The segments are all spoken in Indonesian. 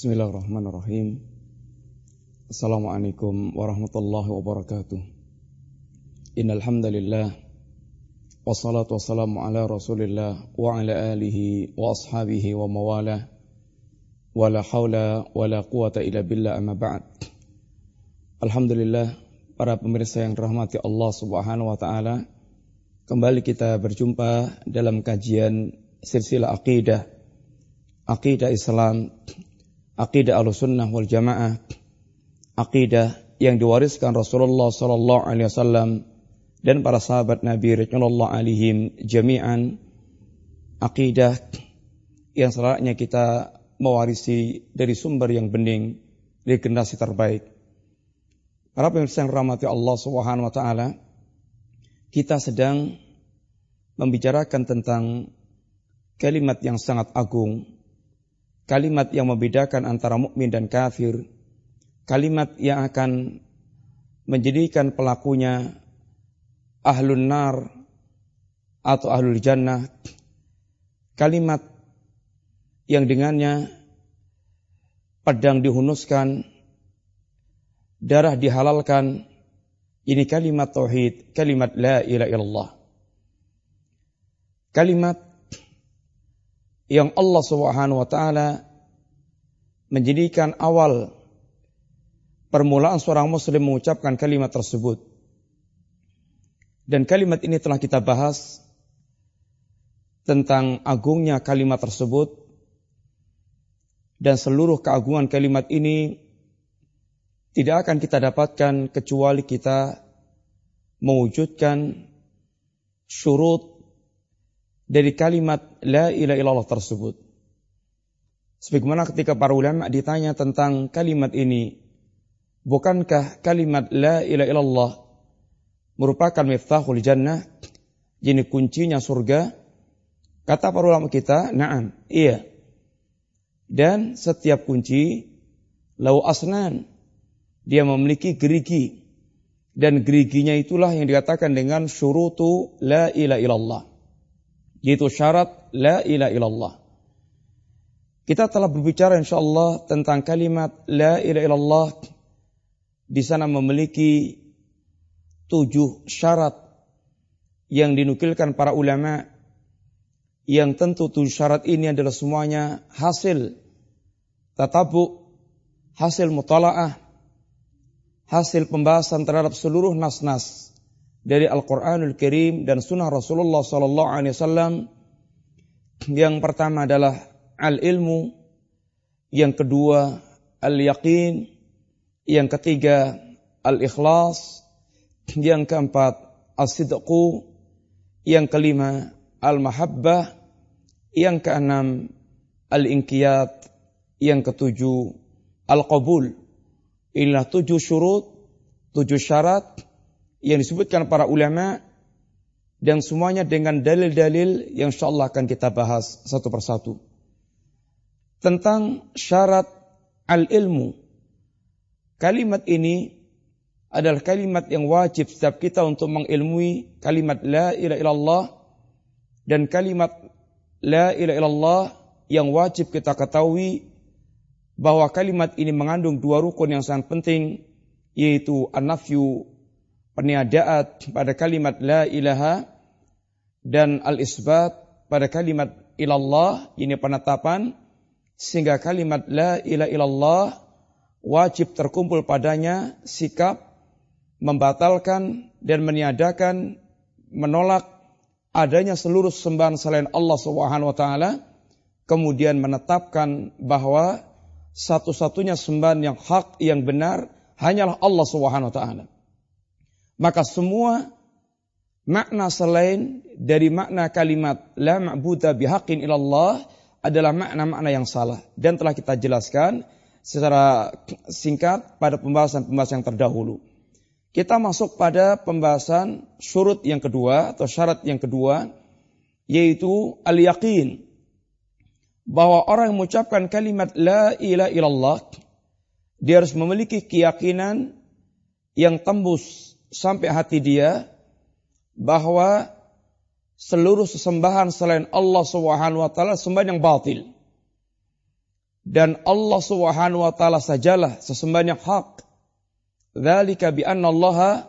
Bismillahirrahmanirrahim. Assalamualaikum warahmatullahi wabarakatuh. Innal hamdalillah wassalatu wassalamu ala Rasulillah wa ala alihi wa ashabihi wa mawala wala haula wala quwata illa billah amma ba'd. Alhamdulillah para pemirsa yang dirahmati Allah Subhanahu wa taala, kembali kita berjumpa dalam kajian silsilah akidah akidah Islam akidah Ahlussunnah wal Jamaah, akidah yang diwariskan Rasulullah sallallahu alaihi wasallam dan para sahabat Nabi radhiyallahu alaihim jami'an. Akidah yang selayaknya kita mewarisi dari sumber yang bening dari generasi terbaik. Para pemirsa yang rahmati Allah Subhanahu wa taala, kita sedang membicarakan tentang kalimat yang sangat agung kalimat yang membedakan antara mukmin dan kafir, kalimat yang akan menjadikan pelakunya ahlun nar atau ahlul jannah, kalimat yang dengannya pedang dihunuskan, darah dihalalkan, ini kalimat tauhid, kalimat la ilaha illallah. Kalimat yang Allah Subhanahu wa taala menjadikan awal permulaan seorang muslim mengucapkan kalimat tersebut. Dan kalimat ini telah kita bahas tentang agungnya kalimat tersebut dan seluruh keagungan kalimat ini tidak akan kita dapatkan kecuali kita mewujudkan syurut dari kalimat la ilaha illallah tersebut. Sebagaimana ketika para ulama ditanya tentang kalimat ini, bukankah kalimat la ilaha illallah merupakan miftahul jannah, jadi kuncinya surga? Kata para ulama kita, na'am, iya. Dan setiap kunci lau asnan, dia memiliki gerigi. Dan geriginya itulah yang dikatakan dengan syurutu la ilaha illallah. Yaitu syarat la ilaha illallah. Kita telah berbicara insyaallah tentang kalimat la ilaha illallah di sana memiliki tujuh syarat yang dinukilkan para ulama yang tentu tujuh syarat ini adalah semuanya hasil tatabu, hasil mutalaah, hasil pembahasan terhadap seluruh nas-nas dari Al-Quranul Karim dan Sunnah Rasulullah Sallallahu Alaihi Wasallam. Yang pertama adalah al-ilmu, yang kedua al-yaqin, yang ketiga al-ikhlas, yang keempat as-sidqu, yang kelima al-mahabbah, yang keenam al-inqiyat, yang ketujuh al-qabul. Inilah tujuh syurut, tujuh syarat yang disebutkan para ulama dan semuanya dengan dalil-dalil yang insyaallah akan kita bahas satu persatu. Tentang syarat al-ilmu. Kalimat ini adalah kalimat yang wajib setiap kita untuk mengilmui kalimat la ilaha illallah dan kalimat la ilaha illallah yang wajib kita ketahui bahwa kalimat ini mengandung dua rukun yang sangat penting yaitu an-nafyu peniadaan pada kalimat la ilaha dan al-isbat pada kalimat ilallah ini penetapan sehingga kalimat la ilaha illallah wajib terkumpul padanya sikap membatalkan dan meniadakan menolak adanya seluruh sembahan selain Allah Subhanahu wa taala kemudian menetapkan bahwa satu-satunya sembahan yang hak yang benar hanyalah Allah Subhanahu wa taala maka semua makna selain dari makna kalimat la ma'budu bihaqin ilallah adalah makna-makna yang salah. Dan telah kita jelaskan secara singkat pada pembahasan-pembahasan yang terdahulu. Kita masuk pada pembahasan surut yang kedua atau syarat yang kedua yaitu al-yaqin. Bahwa orang yang mengucapkan kalimat la ilaha illallah dia harus memiliki keyakinan yang tembus sampai hati dia bahwa seluruh sesembahan selain Allah Subhanahu wa taala sembahan yang batil. dan Allah Subhanahu wa taala sajalah sesembahan yang hak. Dzalika bi anna Allah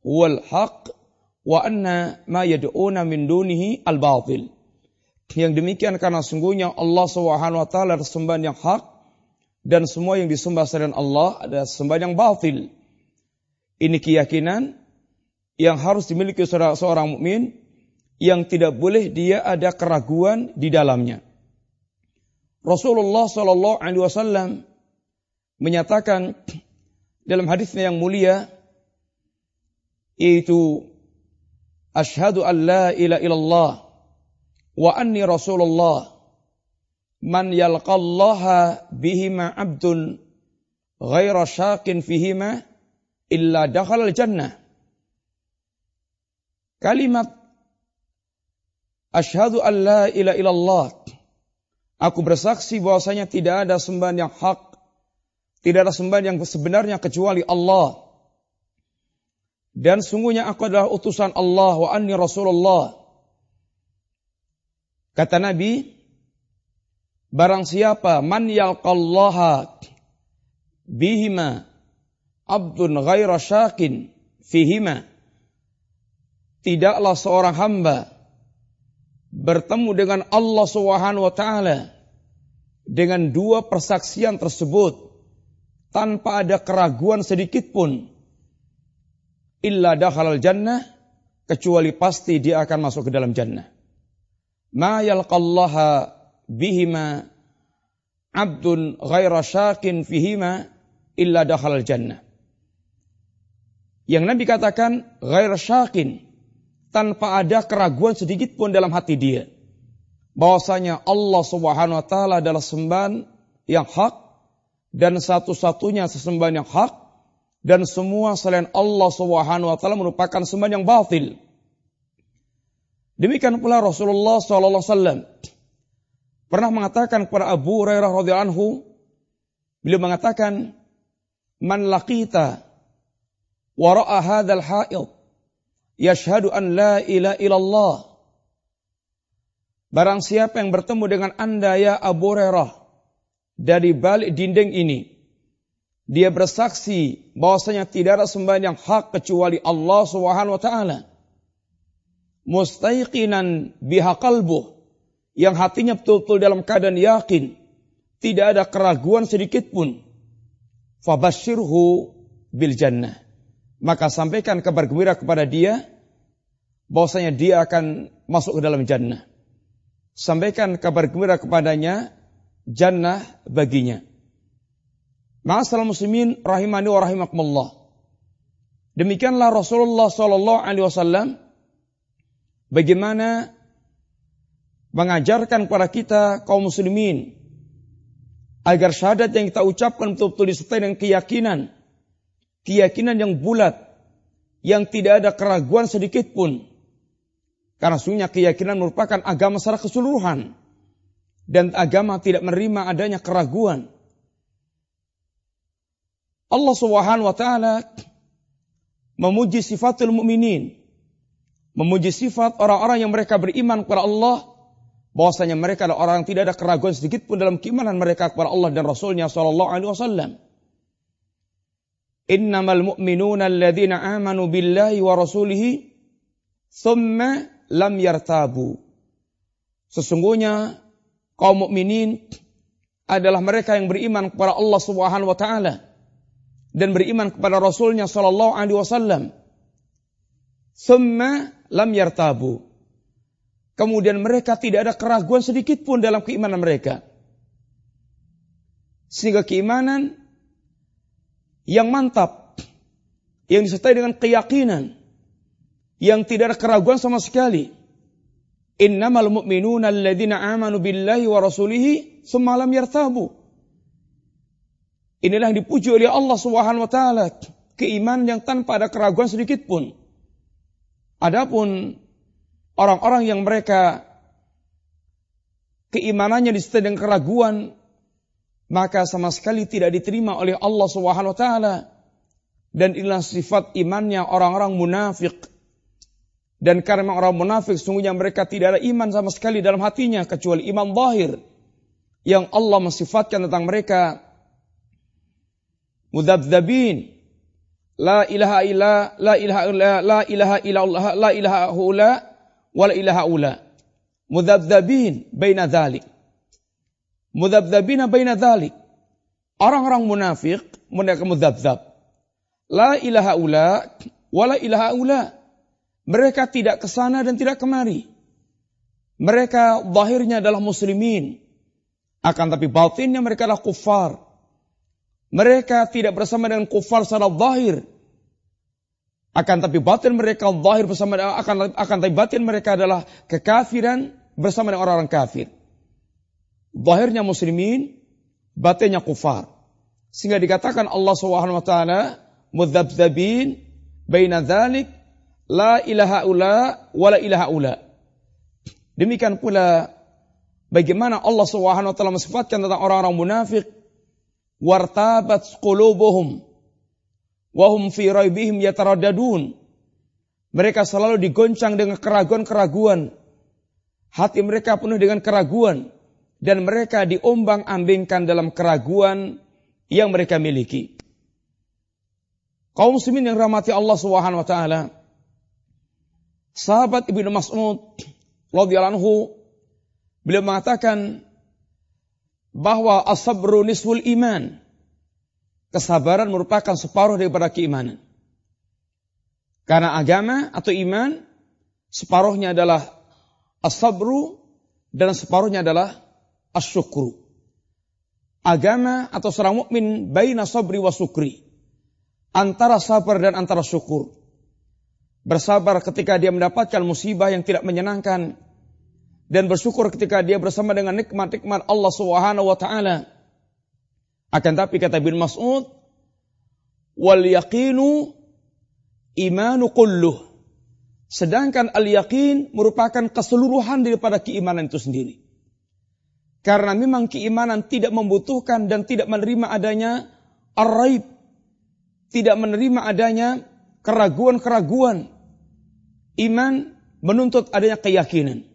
huwal haq wa anna ma yad'una min dunihi al-batil. Yang demikian karena sungguhnya Allah Subhanahu wa taala adalah sembahan yang hak dan semua yang disembah selain Allah adalah sembahan yang batil. Ini keyakinan yang harus dimiliki seorang, mukmin yang tidak boleh dia ada keraguan di dalamnya. Rasulullah Shallallahu Alaihi Wasallam menyatakan dalam hadisnya yang mulia yaitu asyhadu an la ilaha illallah wa anni rasulullah man yalqallaha bihima abdun ghaira syakin fihima illa dakhala jannah kalimat asyhadu an la ilaha illallah. Aku bersaksi bahwasanya tidak ada sembahan yang hak tidak ada sembahan yang sebenarnya kecuali Allah. Dan sungguhnya aku adalah utusan Allah wa anni Rasulullah. Kata Nabi, barang siapa man yalqallaha bihima abdun ghaira syakin fihima. Tidaklah seorang hamba bertemu dengan Allah Subhanahu wa taala dengan dua persaksian tersebut tanpa ada keraguan sedikit pun illa dakhalal jannah kecuali pasti dia akan masuk ke dalam jannah. Ma yalqallaha bihima abdun ghaira syakin fihima illa dakhalal jannah. Yang Nabi katakan ghaira syakin tanpa ada keraguan sedikit pun dalam hati dia bahwasanya Allah Subhanahu wa taala adalah sembahan yang hak dan satu-satunya sesembahan yang hak dan semua selain Allah Subhanahu wa taala merupakan sembahan yang batil. Demikian pula Rasulullah sallallahu alaihi wasallam pernah mengatakan kepada Abu Hurairah radhiyallahu anhu beliau mengatakan man laqita wara'a hadzal ha'id yashhadu an la ilaha illallah Barang siapa yang bertemu dengan Anda ya Abu Hurairah dari balik dinding ini dia bersaksi bahwasanya tidak ada sembahan yang hak kecuali Allah Subhanahu wa taala. Mustaiqinan biha qalbuh yang hatinya betul-betul dalam keadaan yakin, tidak ada keraguan sedikit pun. Fabashirhu bil jannah. Maka sampaikan kabar gembira kepada dia bahwasanya dia akan masuk ke dalam jannah. Sampaikan kabar gembira kepadanya jannah baginya. Ma'asal muslimin rahimani wa rahimakumullah. Demikianlah Rasulullah sallallahu alaihi wasallam bagaimana mengajarkan kepada kita kaum muslimin agar syahadat yang kita ucapkan betul-betul disertai dengan keyakinan, keyakinan yang bulat, yang tidak ada keraguan sedikit pun. Karena sungguhnya keyakinan merupakan agama secara keseluruhan. Dan agama tidak menerima adanya keraguan. Allah Subhanahu wa taala memuji sifatul mukminin, memuji sifat orang-orang yang mereka beriman kepada Allah bahwasanya mereka adalah orang yang tidak ada keraguan sedikit pun dalam keimanan mereka kepada Allah dan Rasulnya sallallahu alaihi wasallam. Innamal mu'minuna alladzina amanu billahi wa rasulihi thumma lam yartabu. Sesungguhnya kaum mukminin adalah mereka yang beriman kepada Allah Subhanahu wa taala dan beriman kepada Rasulnya Shallallahu Alaihi Wasallam. Semua lam yartabu. Kemudian mereka tidak ada keraguan sedikit pun dalam keimanan mereka. Sehingga keimanan yang mantap, yang disertai dengan keyakinan, yang tidak ada keraguan sama sekali. Innamal mu'minuna alladzina amanu billahi wa rasulihi summa lam yartabu. Inilah yang dipuji oleh Allah Subhanahu wa taala, keimanan yang tanpa ada keraguan sedikit pun. Adapun orang-orang yang mereka keimanannya disertai dengan keraguan, maka sama sekali tidak diterima oleh Allah Subhanahu wa taala. Dan inilah sifat imannya orang-orang munafik. Dan karena orang munafik, sungguhnya mereka tidak ada iman sama sekali dalam hatinya kecuali iman zahir. yang Allah mensifatkan tentang mereka mudabdabin la ilaha illa la ilaha illa la ilaha illallah la ilaha ula wa la ilaha ula mudabdabin baina dzalik mudabdabina baina dzalik orang-orang munafik mereka mudabdab la ilaha ula wa la ilaha ula. Mereka tidak ke sana dan tidak kemari. Mereka zahirnya adalah muslimin. Akan tapi batinnya mereka adalah kufar mereka tidak bersama dengan kufar secara zahir. Akan tapi batin mereka zahir bersama akan akan tapi batin mereka adalah kekafiran bersama dengan orang-orang kafir. Zahirnya muslimin, batinnya kufar. Sehingga dikatakan Allah Subhanahu wa taala mudzabzabin baina dzalik la ilaha ula wa la ilaha ula. Demikian pula bagaimana Allah Subhanahu wa taala mensifatkan tentang orang-orang munafik wartabat qulubuhum wahum fi raibihim yataraddadun mereka selalu digoncang dengan keraguan-keraguan hati mereka penuh dengan keraguan dan mereka diombang-ambingkan dalam keraguan yang mereka miliki kaum muslimin yang rahmati Allah Subhanahu wa taala sahabat Ibnu Mas'ud radhiyallahu beliau mengatakan bahwa asabru nisful iman. Kesabaran merupakan separuh daripada keimanan. Karena agama atau iman separuhnya adalah asabru dan separuhnya adalah asyukru. Agama atau seorang mukmin baina sabri wa sukri. Antara sabar dan antara syukur. Bersabar ketika dia mendapatkan musibah yang tidak menyenangkan dan bersyukur ketika dia bersama dengan nikmat-nikmat Allah Subhanahu wa taala. Akan tapi kata bin Mas'ud, wal yaqinu imanu kulluh. Sedangkan al-yaqin merupakan keseluruhan daripada keimanan itu sendiri. Karena memang keimanan tidak membutuhkan dan tidak menerima adanya ar-raib. Tidak menerima adanya keraguan-keraguan. Iman menuntut adanya keyakinan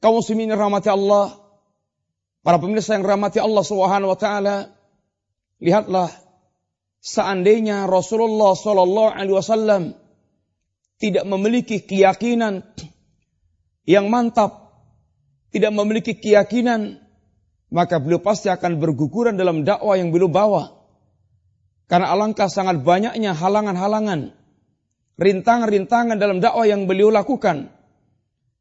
kaum muslimin rahmati Allah, para pemirsa yang rahmati Allah Subhanahu wa taala, lihatlah seandainya Rasulullah sallallahu alaihi wasallam tidak memiliki keyakinan yang mantap, tidak memiliki keyakinan, maka beliau pasti akan berguguran dalam dakwah yang beliau bawa. Karena alangkah sangat banyaknya halangan-halangan, rintangan-rintangan dalam dakwah yang beliau lakukan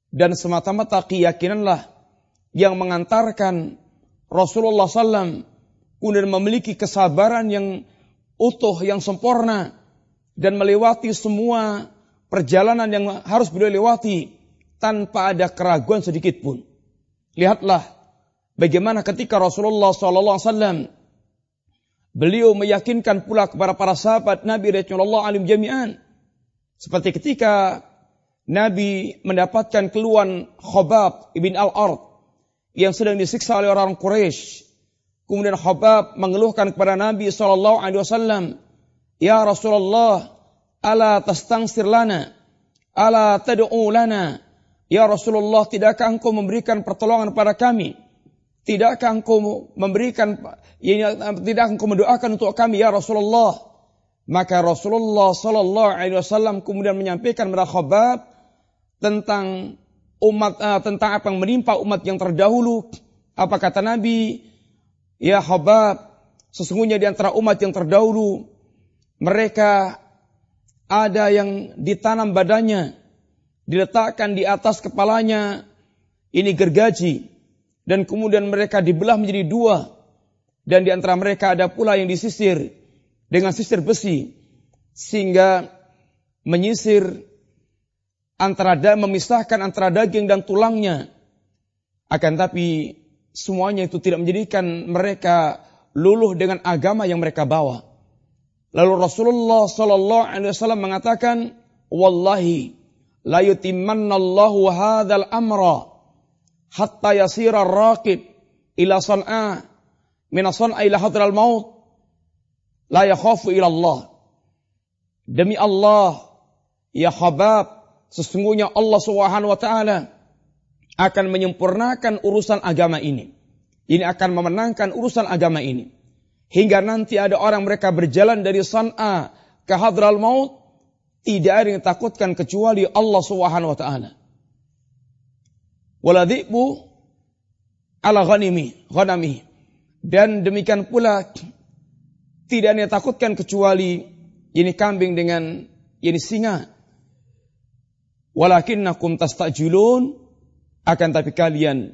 dan semata-mata keyakinanlah yang mengantarkan Rasulullah SAW kemudian memiliki kesabaran yang utuh, yang sempurna dan melewati semua perjalanan yang harus beliau lewati tanpa ada keraguan sedikit pun. Lihatlah bagaimana ketika Rasulullah SAW beliau meyakinkan pula kepada para sahabat Nabi Rasulullah alim jami'an. Seperti ketika Nabi mendapatkan keluhan Khobab ibn al-Ard yang sedang disiksa oleh orang Quraisy. Kemudian Khobab mengeluhkan kepada Nabi sallallahu alaihi wasallam, "Ya Rasulullah, ala tastangsir lana? Ala tad'u lana?" Ya Rasulullah, tidakkah engkau memberikan pertolongan kepada kami? Tidakkah engkau memberikan ya, tidak engkau mendoakan untuk kami ya Rasulullah? Maka Rasulullah sallallahu alaihi wasallam kemudian menyampaikan kepada Khobab tentang umat uh, tentang apa yang menimpa umat yang terdahulu. Apa kata Nabi? Ya Habab, sesungguhnya di antara umat yang terdahulu mereka ada yang ditanam badannya, diletakkan di atas kepalanya ini gergaji dan kemudian mereka dibelah menjadi dua dan di antara mereka ada pula yang disisir dengan sisir besi sehingga menyisir antara da, memisahkan antara daging dan tulangnya. Akan tapi semuanya itu tidak menjadikan mereka luluh dengan agama yang mereka bawa. Lalu Rasulullah sallallahu alaihi wasallam mengatakan, "Wallahi la yutimmanna Allahu hadzal amra hatta yasira ar-raqib ila san'a min san'a ila hadral maut la yakhafu ila Allah." Demi Allah, ya Habab, Sesungguhnya Allah Subhanahu wa taala akan menyempurnakan urusan agama ini. ini akan memenangkan urusan agama ini. Hingga nanti ada orang mereka berjalan dari San'a ke Hadral Maut, tidak ada yang takutkan kecuali Allah Subhanahu wa taala. Waladhibu ala ghanimi, ghanami. Dan demikian pula tidak ada yang takutkan kecuali ini kambing dengan ini singa. Walakinnakum tastajilun akan tapi kalian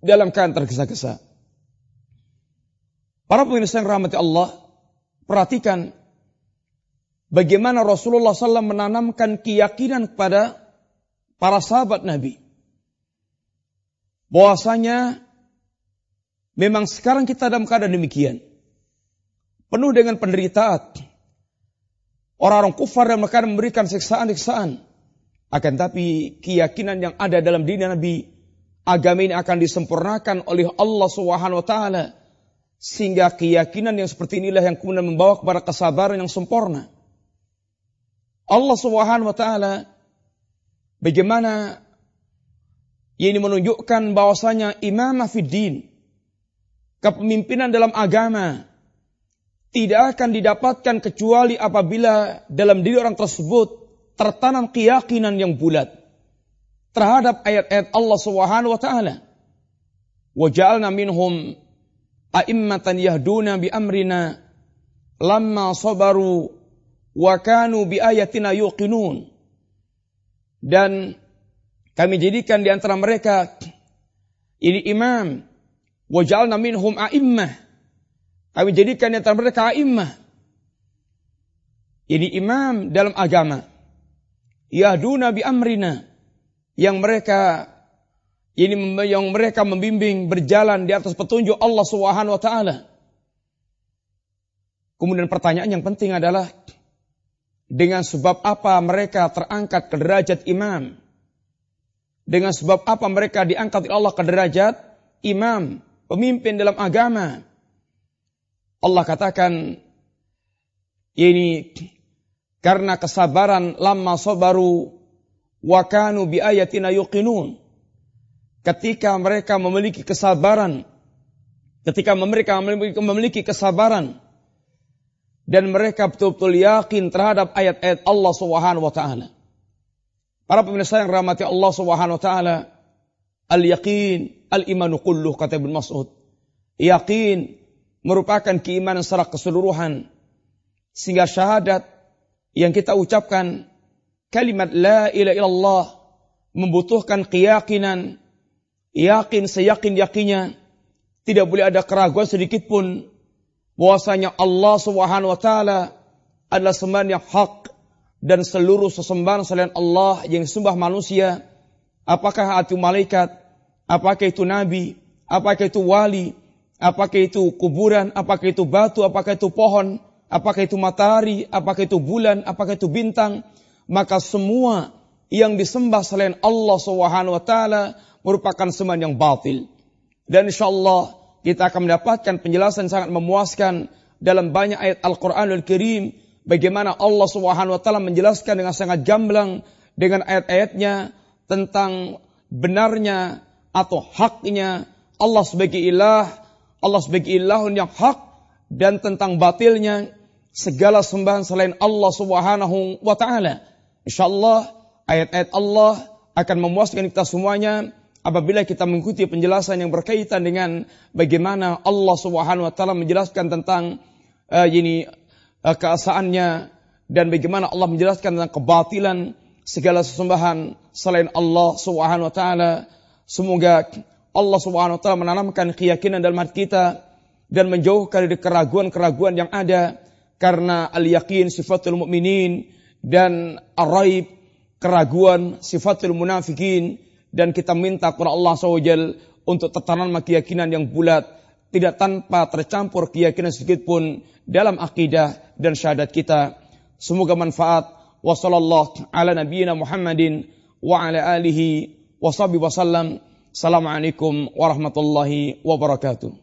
dalam keadaan tergesa-gesa. Para pemirsa yang rahmati Allah, perhatikan bagaimana Rasulullah SAW menanamkan keyakinan kepada para sahabat Nabi. Bahwasanya memang sekarang kita dalam keadaan demikian. Penuh dengan penderitaan. Orang-orang kufar dan mereka memberikan siksaan-siksaan. Akan tapi keyakinan yang ada dalam diri Nabi, agama ini akan disempurnakan oleh Allah Subhanahu wa taala sehingga keyakinan yang seperti inilah yang kemudian membawa kepada kesabaran yang sempurna. Allah Subhanahu wa taala bagaimana ini menunjukkan bahwasanya imamah fiddin kepemimpinan dalam agama tidak akan didapatkan kecuali apabila dalam diri orang tersebut tertanam keyakinan yang bulat terhadap ayat-ayat Allah Subhanahu wa taala. Wa ja'alna minhum a'immatan yahduna bi amrina lamma sabaru wa kanu bi ayatina yuqinun. Dan kami jadikan di antara mereka ini imam. Wa ja'alna minhum a'immah. Kami jadikan di antara mereka a'immah. Ini imam dalam agama. Yahduna bi amrina. Yang mereka ini yang mereka membimbing berjalan di atas petunjuk Allah Subhanahu wa taala. Kemudian pertanyaan yang penting adalah dengan sebab apa mereka terangkat ke derajat imam? Dengan sebab apa mereka diangkat oleh Allah ke derajat imam, pemimpin dalam agama? Allah katakan ini karena kesabaran lama sabaru wa kanu bi ayatina yuqinun ketika mereka memiliki kesabaran, ketika mereka memiliki kesabaran, dan mereka betul-betul yakin terhadap ayat-ayat Allah Subhanahu wa taala. Para pemirsa yang rahmati Allah Subhanahu wa taala, al-yaqin al-imanu kulluh kata Ibnu Mas'ud. Yakin merupakan keimanan secara keseluruhan sehingga syahadat yang kita ucapkan kalimat la ilaha illallah membutuhkan keyakinan yakin seyakin-yakinnya tidak boleh ada keraguan sedikit pun bahwasanya Allah Subhanahu wa taala adalah sembahan yang hak dan seluruh sesembahan selain Allah yang disembah manusia. Apakah itu malaikat? Apakah itu nabi? Apakah itu wali? Apakah itu kuburan? Apakah itu batu? Apakah itu pohon? Apakah itu matahari? Apakah itu bulan? Apakah itu bintang? Maka semua yang disembah selain Allah Subhanahu wa taala merupakan sembahan yang batil. Dan insya Allah kita akan mendapatkan penjelasan sangat memuaskan dalam banyak ayat Al-Quranul Karim bagaimana Allah Subhanahu wa taala menjelaskan dengan sangat gamblang dengan ayat-ayatnya tentang benarnya atau haknya Allah sebagai ilah, Allah sebagai ilahun yang hak dan tentang batilnya segala sembahan selain Allah Subhanahu wa taala. Insyaallah ayat-ayat Allah akan memuaskan kita semuanya apabila kita mengikuti penjelasan yang berkaitan dengan bagaimana Allah Subhanahu wa taala menjelaskan tentang uh, ini uh, keasaannya dan bagaimana Allah menjelaskan tentang kebatilan segala sesembahan selain Allah Subhanahu wa taala. Semoga Allah Subhanahu wa taala menanamkan keyakinan dalam hati kita dan menjauhkan dari keraguan-keraguan yang ada karena al-yaqin sifatul mukminin dan ar-raib keraguan sifatul munafikin dan kita minta kepada Allah SWT untuk tertanam keyakinan yang bulat tidak tanpa tercampur keyakinan sedikit pun dalam akidah dan syahadat kita. Semoga manfaat. Wa sallallahu ala nabiyyina Muhammadin wa ala alihi wa sahbihi wasallam assalamualaikum warahmatullahi wabarakatuh